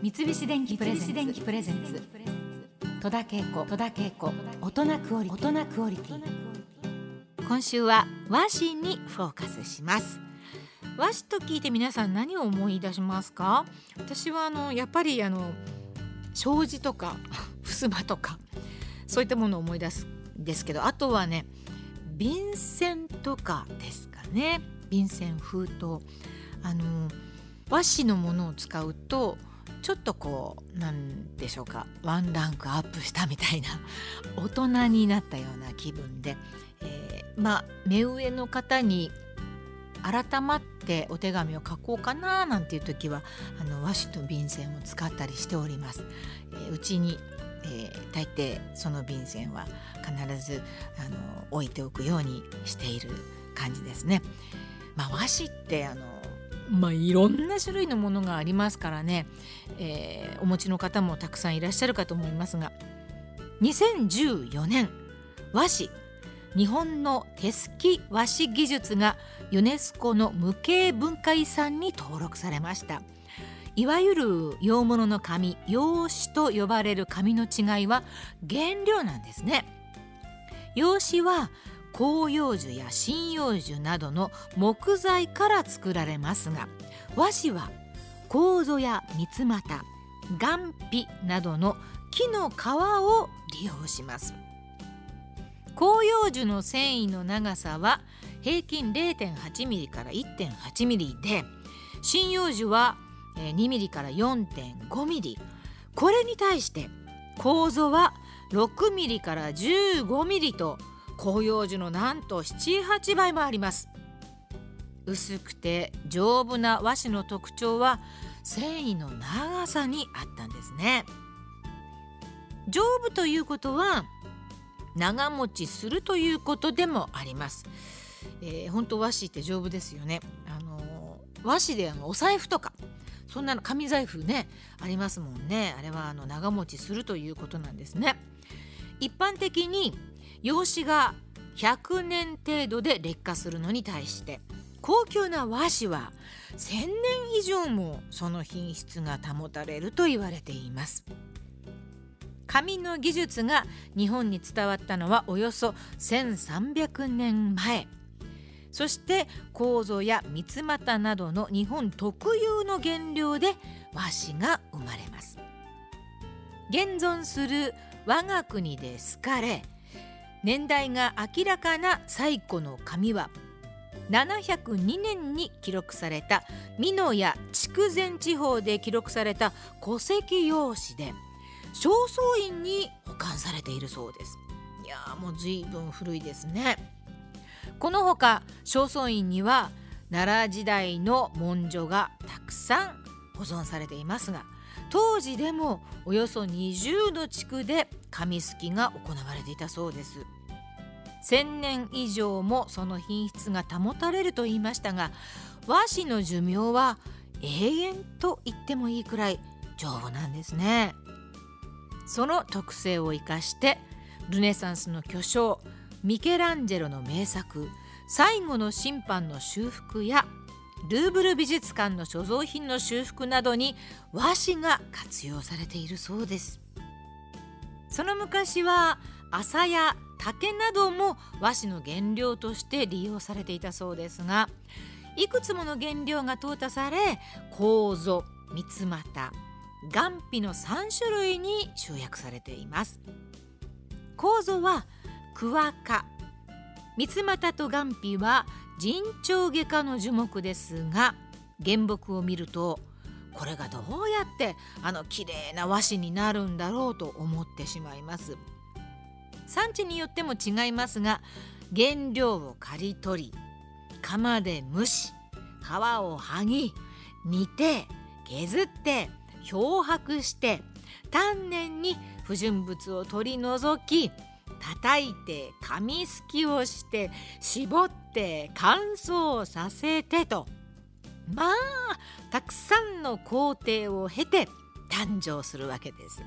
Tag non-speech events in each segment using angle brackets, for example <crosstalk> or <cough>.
三菱電機プレゼンツ。戸田恵子。戸田恵子。大人クオリ大人クオリティ。今週は和紙にフォーカスします。和紙と聞いて皆さん何を思い出しますか？私はあのやっぱりあの障子とか <laughs> 襖とかそういったものを思い出すんですけどあとはね便箋とかですかね。便箋封筒。あの和紙のものを使うとちょっとこうなんでしょうかワンランクアップしたみたいな <laughs> 大人になったような気分で、えー、まあ目上の方に改まってお手紙を書こうかななんていう時はあの和紙と便箋を使ったりしております。えー、うちにえー、大抵その便箋は必ずあの置いておくようにしている感じですね。まあ、和紙ってあのまあ、いろんな種類のものがありますからね、えー、お持ちの方もたくさんいらっしゃるかと思いますが。2014年和紙日本の手すき和紙技術がユネスコの無形文化遺産に登録されました。いわゆる洋物の紙洋紙と呼ばれる紙の違いは原料なんですね。洋紙は広葉樹や針葉樹などの木材から作られますが和紙は楮や三つ股岩皮などの木の皮を利用します。広葉樹の繊維の長さは平均 0.8mm から 1.8mm で針葉樹は 2mm から 4.5mm これに対して楮は 6mm から 15mm と広葉樹のなんと78倍もあります。薄くて丈夫な和紙の特徴は繊維の長さにあったんですね。丈夫ということは長持ちするということでもあります、えー、本当和紙って丈夫ですよね。あの和紙であのお財布とかそんなの紙財布ねありますもんね。あれはあの長持ちするということなんですね。一般的に用紙が100年程度で劣化するのに対して高級な和紙は1000年以上もその品質が保たれると言われています。紙の技術が日本に伝わったのはおよそ1300年前。そして楮や三つ股などの日本特有の原料で和紙が生まれます。現存する我が国で好かれ年代が明らかな最古の紙は。702年に記録された。美濃や筑前地方で記録された。戸籍用紙で。正倉院に保管されているそうです。いやもう随分古いですね。このほか正倉院には奈良時代の文書がたくさん保存されていますが当時でもおよそ20の地区で紙すきが行われていたそうです。1000年以上もその品質が保たれると言いましたが和紙の寿命は永遠と言ってもいいくらい丈夫なんですね。その特性を生かしてルネサンスの巨匠ミケランジェロの名作「最後の審判」の修復やルーブル美術館の所蔵品の修復などに和紙が活用されているそうです。その昔は麻や竹なども和紙の原料として利用されていたそうですがいくつもの原料が淘汰され楮三つ股岩皮の3種類に集約されています。楮はクワ科三つ股と岩皮は人長外科の樹木ですが原木を見るとこれがどうやってあの綺麗な和紙になるんだろうと思ってしまいます。産地によっても違いますが原料を刈り取り釜で蒸し皮を剥ぎ煮て削って漂白して丹念に不純物を取り除き叩いて紙すきをして絞って乾燥させてとまあたくさんの工程を経て誕生するわけです。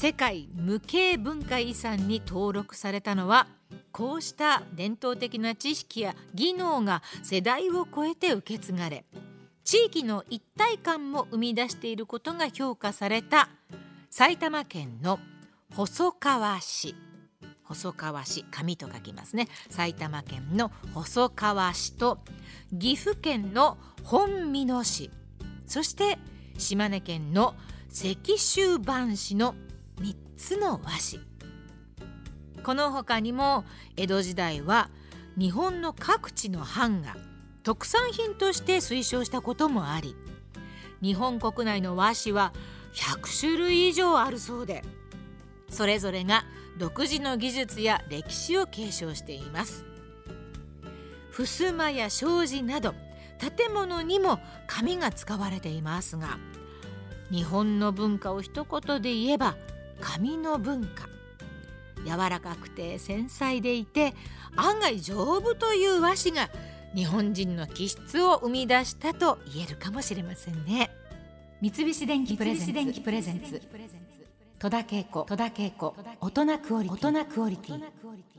世界無形文化遺産に登録されたのはこうした伝統的な知識や技能が世代を超えて受け継がれ地域の一体感も生み出していることが評価された埼玉県の細川市。細川市紙と書きますね。埼玉県の細川市と岐阜県の本美濃市。そして島根県の石州藩市の3つの和紙この他にも江戸時代は日本の各地の藩が特産品として推奨したこともあり日本国内の和紙は100種類以上あるそうでそれぞれが独自の技術や歴史を継承しています。襖や障子など建物にも紙が使われていますが日本の文化を一言で言えば紙の文化。柔らかくて繊細でいて案外丈夫という和紙が日本人の気質を生み出したと言えるかもしれませんね。三菱電機プレゼンツ戸田恵子大人クオリティ。